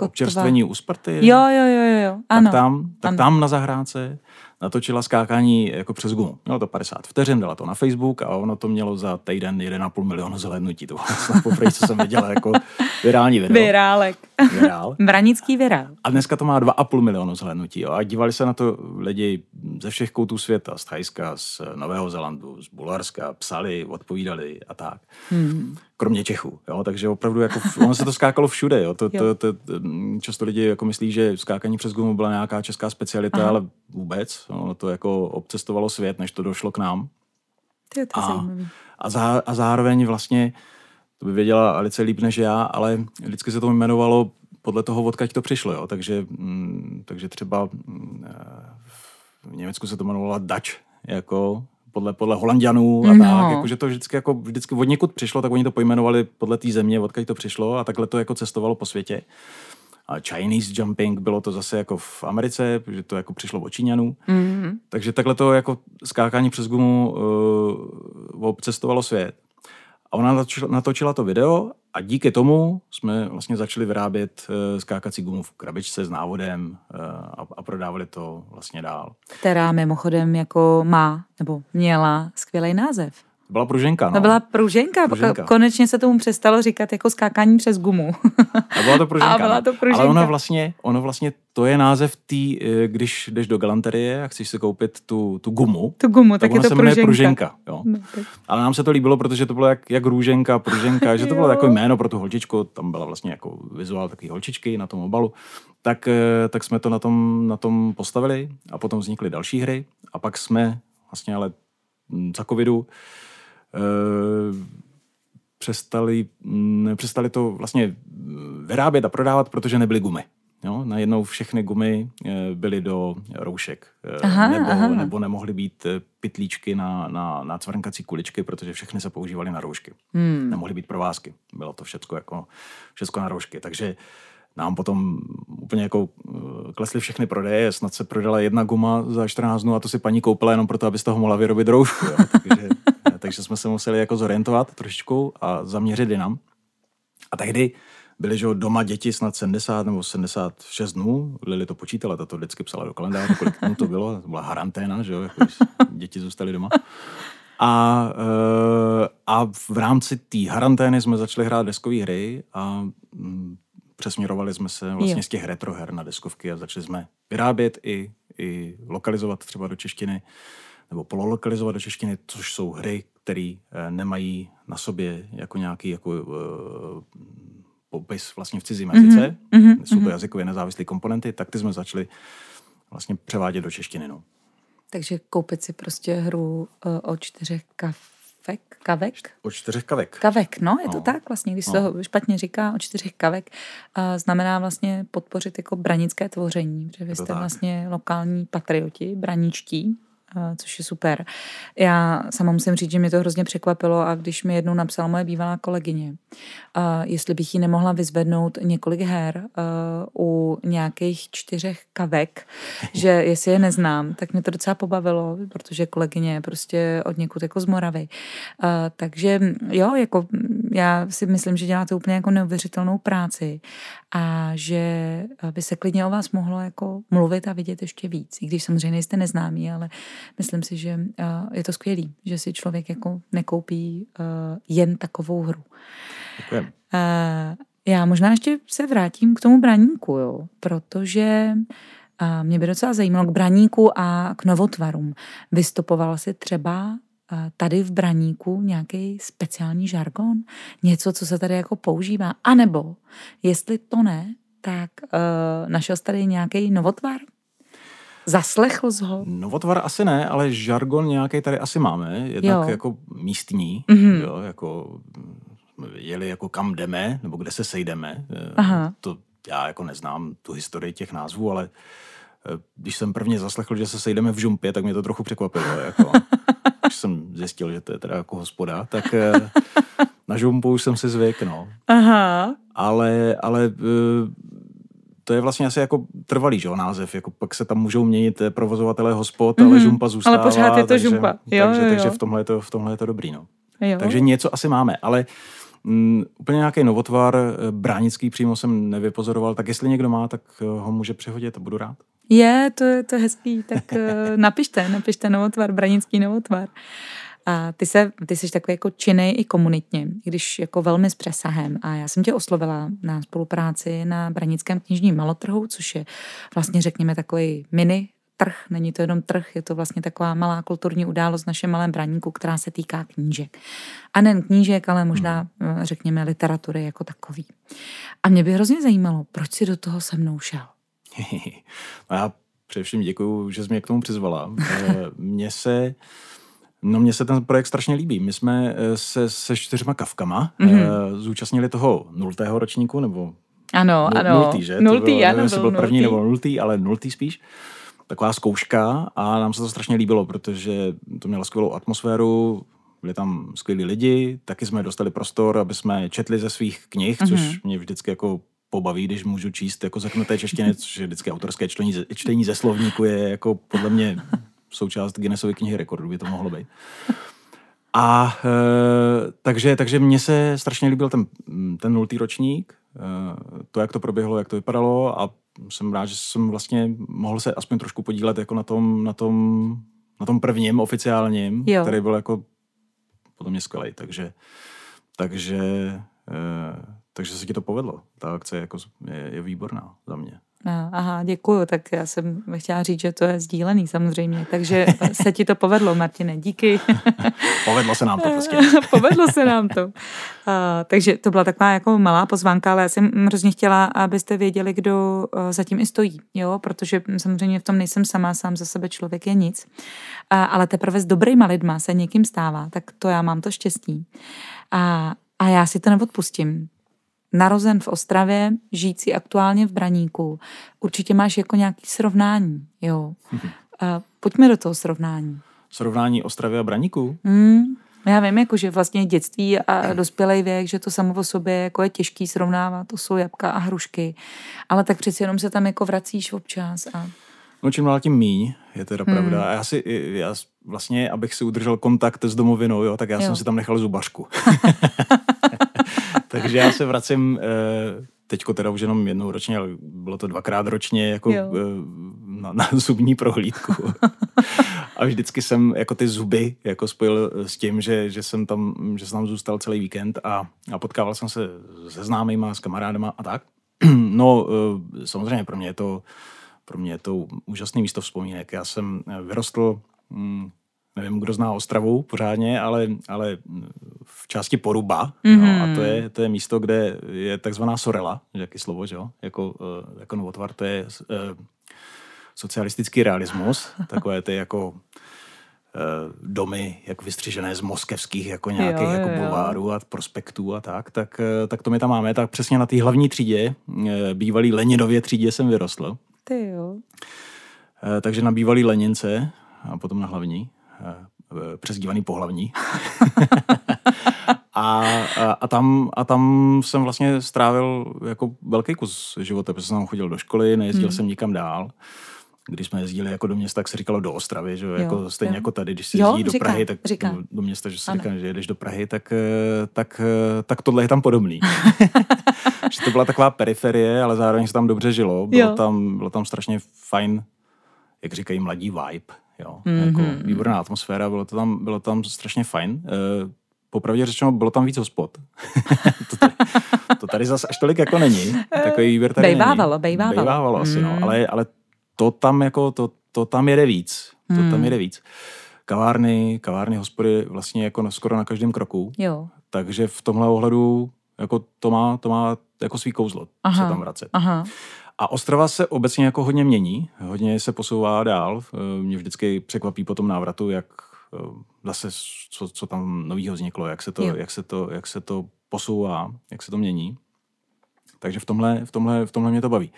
občerstvení u Sparty. Jo, jo, jo, jo. Ano. Tak tam, tak ano. tam na zahrádce natočila skákání jako přes gumu. Mělo to 50 vteřin, dala to na Facebook a ono to mělo za týden 1,5 milionu zhlédnutí. To bylo poprvé, co jsem viděl jako virální video. Virálek. Virál. Branický virál. A dneska to má 2,5 milionu zhlédnutí. Jo. A dívali se na to lidi ze všech koutů světa, z Thajska, z Nového Zelandu, z Bulharska, psali, odpovídali a tak. Hmm kromě Čechů. Jo? Takže opravdu jako, ono se to skákalo všude. Jo? To, to, to, to, často lidi jako myslí, že skákání přes gumu byla nějaká česká specialita, Aha. ale vůbec. Ono to jako obcestovalo svět, než to došlo k nám. To je to a, a, zá, a zároveň vlastně, to by věděla Alice líp než já, ale vždycky se to jmenovalo podle toho, odkaď to přišlo. Jo? Takže, mm, takže třeba mm, v Německu se to jmenovalo Dutch, jako podle, podle Holandianů a no. tak, jakože to vždycky, jako, vždycky od někud přišlo, tak oni to pojmenovali podle té země, odkud to přišlo a takhle to jako cestovalo po světě. A Chinese jumping bylo to zase jako v Americe, že to jako přišlo od Číňanů. Mm-hmm. Takže takhle to jako skákání přes gumu uh, obcestovalo svět. A ona natočila, natočila to video a díky tomu jsme vlastně začali vyrábět uh, skákací gumu v krabičce s návodem uh, a, a prodávali to vlastně dál. Která mimochodem jako má, nebo měla skvělý název. Byla pruženka, no. To byla pruženka. pruženka. Konečně se tomu přestalo říkat jako skákání přes gumu. A byla to pruženka. A byla no. to pruženka. Ale ono vlastně, ono vlastně, to je název tý, eh, když jdeš do galanterie a chceš si koupit tu, tu gumu. Tu gumu, tak, tak je to se pruženka. pruženka jo. No, Ale nám se to líbilo, protože to bylo jak, jak růženka, pruženka, že to bylo takové jméno pro tu holčičku, tam byla vlastně jako vizuál takové holčičky na tom obalu. Tak, eh, tak jsme to na tom, na tom postavili a potom vznikly další hry a pak jsme vlastně ale za covidu přestali, mm, přestali to vlastně vyrábět a prodávat, protože nebyly gumy. Jo, najednou všechny gumy eh, byly do roušek. Eh, aha, nebo, aha. nebo nemohly být pitlíčky na, na, na cvrnkací kuličky, protože všechny se používaly na roušky. Hmm. Nemohly být provázky. Bylo to všechno jako všechno na roušky. Takže nám potom úplně jako klesly všechny prodeje, snad se prodala jedna guma za 14 dnů a to si paní koupila jenom proto, aby z toho mohla vyrobit roušku. Jo. Takže takže jsme se museli jako zorientovat trošičku a zaměřit jinam. A tehdy byly, že doma děti snad 70 nebo 76 dnů, Lili to počítala, to vždycky psala do kalendáře, kolik dnů to bylo, to byla haranténa, že jo, jako děti zůstaly doma. A, eh, a v rámci té harantény jsme začali hrát deskové hry a mm, přesměrovali jsme se vlastně jo. z těch retroher na deskovky a začali jsme vyrábět i, i lokalizovat třeba do češtiny nebo pololokalizovat do češtiny, což jsou hry, které eh, nemají na sobě jako nějaký jako, uh, popis vlastně v cizím jazyce, mm-hmm. jsou to mhm. jazykově nezávislé komponenty, tak ty jsme začali vlastně převádět do češtiny. No. Takže koupit si prostě hru uh, o čtyřech kavek, kavek? O čtyřech kavek. Kavek, no, je no. to tak vlastně, když no. se to špatně říká o čtyřech kavek, uh, znamená vlastně podpořit jako branické tvoření, protože vy jste tak. vlastně lokální patrioti, braničtí, což je super. Já sama musím říct, že mě to hrozně překvapilo a když mi jednou napsala moje bývalá kolegyně, jestli bych jí nemohla vyzvednout několik her u nějakých čtyřech kavek, že jestli je neznám, tak mě to docela pobavilo, protože kolegyně je prostě od někud jako z Moravy. Takže jo, jako já si myslím, že děláte úplně jako neuvěřitelnou práci a že by se klidně o vás mohlo jako mluvit a vidět ještě víc, i když samozřejmě nejste neznámí, ale myslím si, že je to skvělý, že si člověk jako nekoupí jen takovou hru. Děkujem. Já možná ještě se vrátím k tomu braníku, jo, protože mě by docela zajímalo k braníku a k novotvarům. Vystupoval si třeba tady v Braníku nějaký speciální žargon? Něco, co se tady jako používá? A nebo, jestli to ne, tak uh, našel jsi tady nějaký novotvar? Zaslechl jsi ho? Novotvar asi ne, ale žargon nějaký tady asi máme. Jednak jo. jako místní, mm-hmm. jo, jako jeli jako kam jdeme, nebo kde se sejdeme. Eh, Aha. To já jako neznám tu historii těch názvů, ale eh, když jsem prvně zaslechl, že se sejdeme v Žumpě, tak mě to trochu překvapilo. Jako. když jsem zjistil, že to je teda jako hospoda, tak eh, na žumpu už jsem si zvyk, no. Aha. Ale, ale to je vlastně asi jako trvalý že, název, jako pak se tam můžou měnit eh, provozovatelé hospod, mm-hmm. ale mhm. žumpa zůstává. Ale pořád je to takže, žumpa. Jo, takže, jo, jo. takže v tomhle je to, v tomhle je to dobrý, no. Jo. Takže něco asi máme, ale Mm, úplně nějaký novotvar, bránický přímo jsem nevypozoroval, tak jestli někdo má, tak ho může přehodit a budu rád. Je, to, je, to hezký, tak napište, napište novotvar, branický novotvar. A ty, se, ty jsi takový jako činej i komunitně, když jako velmi s přesahem. A já jsem tě oslovila na spolupráci na Branickém knižním malotrhu, což je vlastně řekněme takový mini trh, není to jenom trh, je to vlastně taková malá kulturní událost v našem malém braníku, která se týká knížek. A nejen knížek, ale možná, hmm. řekněme, literatury jako takový. A mě by hrozně zajímalo, proč si do toho se mnou šel? no já především děkuji, že jsi mě k tomu přizvala. Eh, mně se No mně se ten projekt strašně líbí. My jsme eh, se se čtyřma kavkama mm-hmm. zúčastnili toho nultého ročníku, nebo ano, nul, ano. Nultý, že? Nultý, to bylo, ano, nevím, byl, byl první nultý. nebo nultý, ale nultý spíš. Taková zkouška a nám se to strašně líbilo, protože to mělo skvělou atmosféru, byli tam skvělí lidi, taky jsme dostali prostor, aby jsme četli ze svých knih, mm-hmm. což mhm. mě vždycky jako pobaví, když můžu číst jako zaknuté češtiny, což je vždycky autorské čtení, čtení ze slovníku je jako podle mě součást Guinnessovy knihy rekordů, by to mohlo být. A e, takže, takže mně se strašně líbil ten, ten nultý ročník, e, to, jak to proběhlo, jak to vypadalo a jsem rád, že jsem vlastně mohl se aspoň trošku podílet jako na tom, na tom, na tom prvním oficiálním, jo. který byl jako podle mě skvělý, takže, takže e, takže se ti to povedlo. Ta akce je, jako, je, je výborná za mě. Aha, děkuju. Tak já jsem chtěla říct, že to je sdílený samozřejmě. Takže se ti to povedlo, Martine, díky. povedlo se nám to prostě. povedlo se nám to. Takže to byla taková jako malá pozvánka, ale já jsem hrozně chtěla, abyste věděli, kdo uh, zatím i stojí, jo, protože samozřejmě v tom nejsem sama, sám za sebe člověk je nic. Ale teprve s dobrýma lidma se někým stává, tak to já mám to štěstí. A, a já si to neodpustím narozen v Ostravě, žijící aktuálně v Braníku, určitě máš jako nějaký srovnání, jo. A pojďme do toho srovnání. Srovnání Ostravy a Braníku? Mm, já vím, jako, že vlastně dětství a dospělý věk, že to samo o sobě jako je těžký srovnávat, to jsou jabka a hrušky, ale tak přeci jenom se tam jako vracíš občas a... No čím dál tím míň, je teda hmm. pravda. A já si, já vlastně, abych si udržel kontakt s domovinou, jo, tak já jo. jsem si tam nechal zubařku. takže já se vracím eh, teďko teda už jenom jednou ročně, ale bylo to dvakrát ročně jako jo. Eh, na, na zubní prohlídku. a vždycky jsem jako ty zuby jako spojil s tím, že, že jsem tam, že jsem tam zůstal celý víkend a, a potkával jsem se se známýma, s kamarádama a tak. no samozřejmě pro mě je to pro mě je to úžasné místo vzpomínek. Já jsem vyrostl hm, nevím, kdo zná Ostravu pořádně, ale, ale v části Poruba, mm-hmm. no, a to je, to je místo, kde je takzvaná Sorela, jaký slovo, že jo, jako, uh, jako novotvar, to je uh, socialistický realismus, takové ty jako uh, domy, jako vystřižené z moskevských jako nějakých jo, jako bulvárů a prospektů a tak, tak, tak to my tam máme. Tak přesně na té hlavní třídě, bývalý Leninově třídě jsem vyrostl. Ty jo. Takže na bývalý Lenince a potom na hlavní. Eh, přezdívaný pohlavní. a, a, a, tam, a tam jsem vlastně strávil jako velký kus života, protože jsem tam chodil do školy, nejezdil hmm. jsem nikam dál. Když jsme jezdili jako do města, tak se říkalo do Ostravy, že jo, jako stejně jo. jako tady, když se jezdí do říká, Prahy, tak říká. Do, do města, že se říká, že jedeš do Prahy, tak, eh, tak, eh, tak tohle je tam podobný. že to byla taková periferie, ale zároveň se tam dobře žilo. Bylo, tam, bylo tam strašně fajn, jak říkají mladí vibe Jo, mm-hmm. jako výborná atmosféra, bylo to tam, bylo tam strašně fajn. E, popravdě řečeno, bylo tam víc hospod. to, tady, to tady zase až tolik jako není. Takový výběr tady bejvávalo, není. Bejvávalo, bejvávalo. asi, no. Mm. Ale, ale to tam jako, to, to tam jede víc. To mm. tam jede víc. Kavárny, kavárny, hospody vlastně jako na, skoro na každém kroku. Jo. Takže v tomhle ohledu jako to má, to má jako svý kouzlo Aha. se tam vracet. Aha. A Ostrava se obecně jako hodně mění, hodně se posouvá dál. Eh, mě vždycky překvapí po tom návratu, jak eh, zase, co, co tam novýho vzniklo, jak se, to, jak, se to, jak se to posouvá, jak se to mění. Takže v tomhle, v tomhle, v tomhle mě to baví.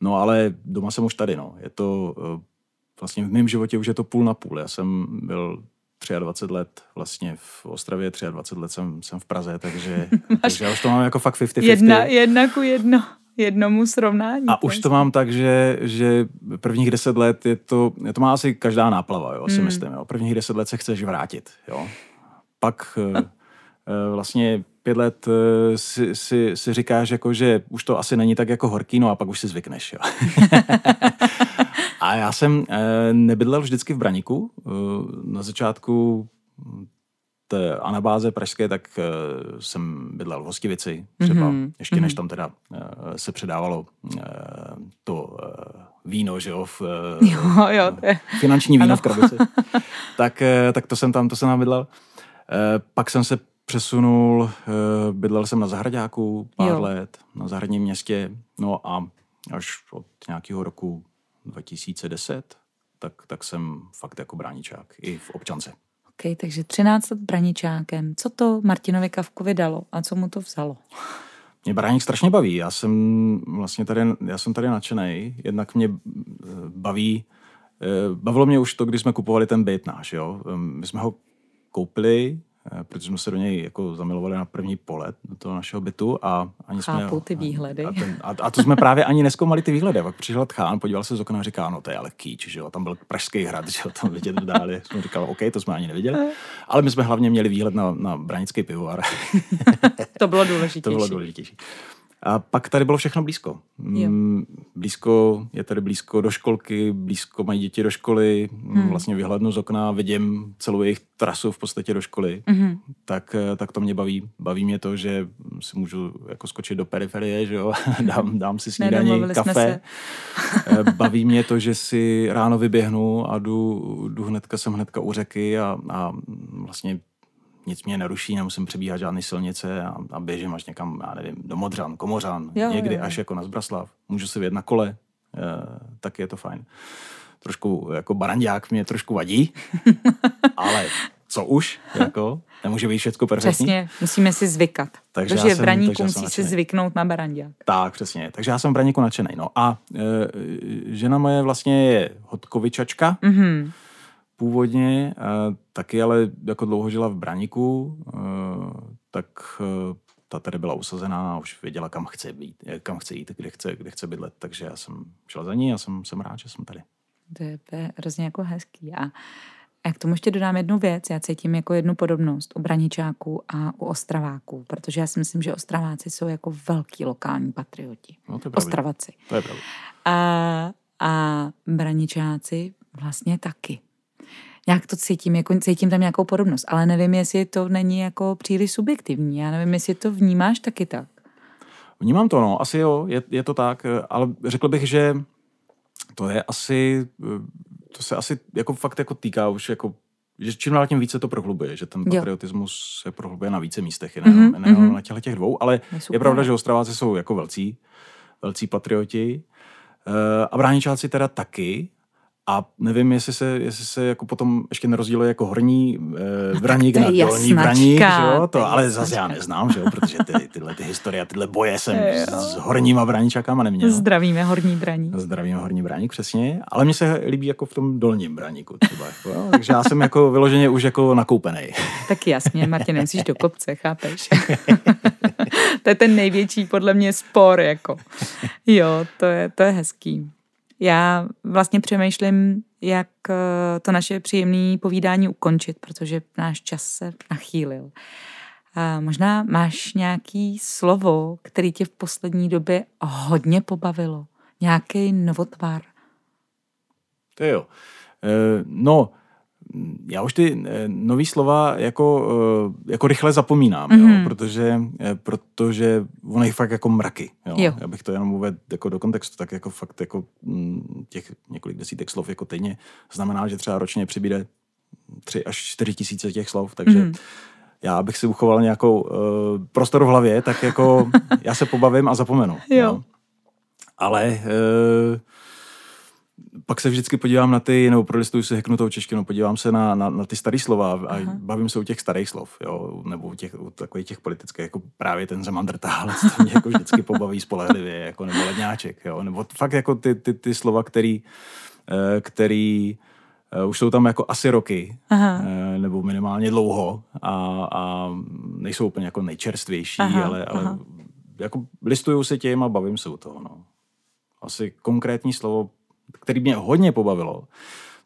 No ale doma jsem už tady, no. Je to eh, vlastně v mém životě už je to půl na půl. Já jsem byl 23 let vlastně v Ostravě, 23 let jsem, jsem v Praze, takže, takže já už to mám jako fakt 50-50. Jedna, jedna ku jedno jednomu srovnání. A už to mám tak, že, že prvních deset let je to, je to má asi každá náplava, jo, si hmm. myslím. Jo. Prvních deset let se chceš vrátit. Jo. Pak eh, eh, vlastně pět let eh, si, si, si říkáš, jako, že už to asi není tak jako horký, no a pak už si zvykneš. Jo. a já jsem nebydlel vždycky v Braniku. Na začátku té anabáze pražské, tak uh, jsem bydlel v Hostivici třeba, mm-hmm. ještě než mhm. tam teda uh, se předávalo to víno, že jo, v, jo, jo, to je... finanční víno ano. v krabici. tak, tak to jsem tam, to jsem tam bydlel. Pak jsem se přesunul, bydlel jsem na Zahradáku pár jo. let, na zahradním městě, no a až od nějakého roku 2010, tak, tak jsem fakt jako bráničák i v občance. OK, takže 13 let braničákem. Co to Martinovi Kavkovi dalo a co mu to vzalo? Mě Braník strašně baví. Já jsem vlastně tady, já jsem tady nadšený. Jednak mě eh, baví, eh, bavilo mě už to, když jsme kupovali ten byt náš. Jo? Ehm, my jsme ho koupili protože jsme se do něj jako zamilovali na první polet do toho našeho bytu a ani Chápu jsme... ty výhledy. A, ten, a, a, to jsme právě ani neskoumali ty výhledy. Pak přišel Tchán, podíval se z okna a říká, no to je ale kýč, že jo, tam byl Pražský hrad, že jo, tam vidět dále. Jsme říkali, OK, to jsme ani neviděli. Ale my jsme hlavně měli výhled na, na branický pivovar. to bylo důležitější. to bylo důležitější. A pak tady bylo všechno blízko. Jo. Mm, blízko, je tady blízko do školky, blízko mají děti do školy, hmm. vlastně vyhlednu z okna, vidím celou jejich trasu v podstatě do školy, hmm. tak, eh, tak to mě baví. Baví mě to, že si můžu jako skočit do periferie, že jo, dám, dám si snídaní, kafe. Eh, baví mě to, že si ráno vyběhnu a jdu, jdu hnedka, jsem hnedka u řeky a, a vlastně nic mě neruší, nemusím přebíhat žádné silnice a, a běžím až někam, já nevím, do Modřan, Komořan, jo, někdy jo. až jako na Zbraslav. Můžu si vyjet na kole, e, tak je to fajn. Trošku jako barandák mě trošku vadí, ale co už, jako, nemůže být všechno perfektní. Přesně, musíme si zvykat. Takže protože v Braníku musí si zvyknout na barandák. Tak, přesně. Takže já jsem v Braníku nadšený. No a e, žena moje vlastně je hodkovičačka, mm-hmm původně, taky ale jako dlouho žila v Braníku, tak ta tady byla usazená a už věděla, kam chce být, kam chce jít, kde chce, kde chce bydlet. Takže já jsem šel za ní a jsem, jsem rád, že jsem tady. To je, hrozně jako hezký. A A k tomu ještě dodám jednu věc. Já cítím jako jednu podobnost u Braničáků a u Ostraváků, protože já si myslím, že Ostraváci jsou jako velký lokální patrioti. No, to je Ostravaci. To je. A, a Braničáci vlastně taky. Nějak to cítím, jako cítím tam nějakou podobnost, ale nevím, jestli to není jako příliš subjektivní. Já nevím, jestli to vnímáš taky tak. Vnímám to, no, asi jo, je, je to tak, ale řekl bych, že to je asi, to se asi jako fakt jako týká už jako že čím dál tím více to prohlubuje, že ten patriotismus jo. se prohlubuje na více místech, nejenom, mm-hmm. nejenom na těchto těch dvou, ale je, je pravda, že Ostraváci jsou jako velcí, velcí patrioti uh, a Bráničáci teda taky, a nevím, jestli se, jestli se jako potom ještě nerozděluje jako horní e, braník na dolní braník, že jo? To, ale zase já neznám, že jo? protože ty, tyhle ty historie, tyhle boje jsem s, s horníma braníčakama neměl. Zdravíme horní braník. Zdravíme horní braník, přesně. Ale mně se líbí jako v tom dolním braníku třeba. Jako, takže já jsem jako vyloženě už jako nakoupený. Tak jasně, Martin, nemusíš do kopce, chápeš? to je ten největší podle mě spor, jako. Jo, to je, to je hezký. Já vlastně přemýšlím, jak eh, to naše příjemné povídání ukončit, protože náš čas se nachýlil. A možná máš nějaký slovo, který tě v poslední době hodně pobavilo. Nějaký novotvar. To jo. E, no, já už ty eh, nový slova jako, eh, jako rychle zapomínám, mm-hmm. jo, mhm. protože, eh, protože ono je fakt jako mraky. Jo. Jo. Já bych to jenom uvedl jako do kontextu, tak jako fakt jako mm, těch několik desítek slov jako týdně znamená, že třeba ročně přibude tři až čtyři tisíce těch slov, takže mm-hmm. já bych si uchoval nějakou uh, prostor v hlavě, tak jako já se pobavím a zapomenu. Jo. jo. Ale uh, pak se vždycky podívám na ty, nebo prolistuju si heknutou češtinu, podívám se na, na, na ty staré slova a Aha. bavím se o těch starých slov, jo, nebo u těch, u takových těch politických, jako právě ten Zemandrtálec, to mě jako vždycky pobaví spolehlivě, jako nebo ledňáček, jo, nebo fakt jako ty, ty, ty slova, který, eh, který uh, už jsou tam jako asi roky, Aha. Uh, nebo minimálně dlouho a, a nejsou úplně jako nejčerstvější, Aha. ale, ale Aha. jako listuju se tím a bavím se u toho, no. Asi konkrétní slovo který mě hodně pobavilo,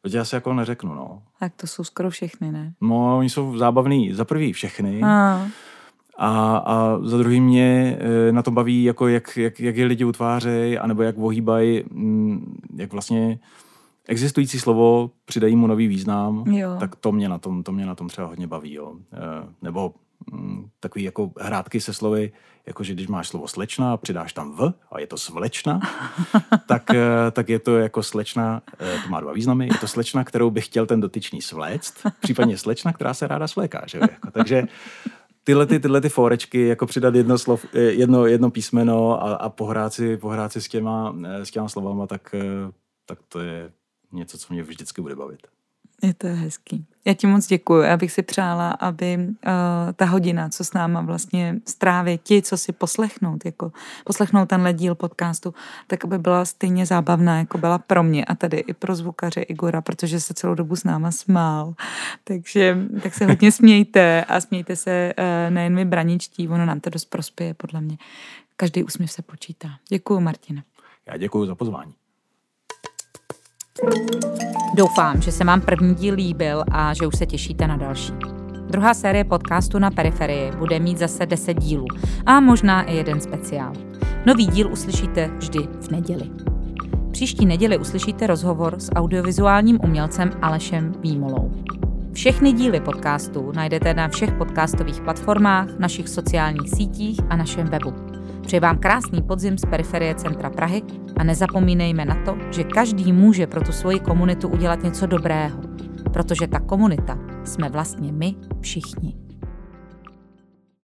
to já si jako neřeknu, no. Tak to jsou skoro všechny, ne? No, oni jsou zábavný za prvý všechny. A. A, a za druhý mě e, na to baví, jako jak, jak, jak je lidi utvářejí, anebo jak ohýbají, mm, jak vlastně existující slovo přidají mu nový význam, jo. tak to mě na tom, to mě na tom třeba hodně baví, jo. E, nebo mm, takový jako hrátky se slovy, jakože když máš slovo slečna a přidáš tam v a je to svlečna, tak, eh, tak je to jako slečna, eh, to má dva významy, je to slečna, kterou by chtěl ten dotyčný svléct, případně slečna, která se ráda svléká, že jako, takže tyhle, ty, tyhle ty forečky, jako přidat jedno, slov, eh, jedno, jedno písmeno a, a pohrát, si, pohrát si s těma, s těma slovama, tak, tak to je něco, co mě vždycky bude bavit. Je to hezký. Já ti moc děkuji. Já bych si přála, aby uh, ta hodina, co s náma vlastně stráví ti, co si poslechnout, jako poslechnout tenhle díl podcastu, tak aby byla stejně zábavná, jako byla pro mě a tady i pro zvukaře Igora, protože se celou dobu s náma smál. Takže tak se hodně smějte a smějte se uh, nejen vy braničtí, ono nám to dost prospěje, podle mě. Každý úsměv se počítá. Děkuji, Martina. Já děkuji za pozvání. Doufám, že se vám první díl líbil a že už se těšíte na další. Druhá série podcastu na periferii bude mít zase 10 dílů a možná i jeden speciál. Nový díl uslyšíte vždy v neděli. Příští neděli uslyšíte rozhovor s audiovizuálním umělcem Alešem Výmolou. Všechny díly podcastu najdete na všech podcastových platformách, našich sociálních sítích a našem webu. Přeji vám krásný podzim z periferie centra Prahy a nezapomínejme na to, že každý může pro tu svoji komunitu udělat něco dobrého, protože ta komunita jsme vlastně my všichni.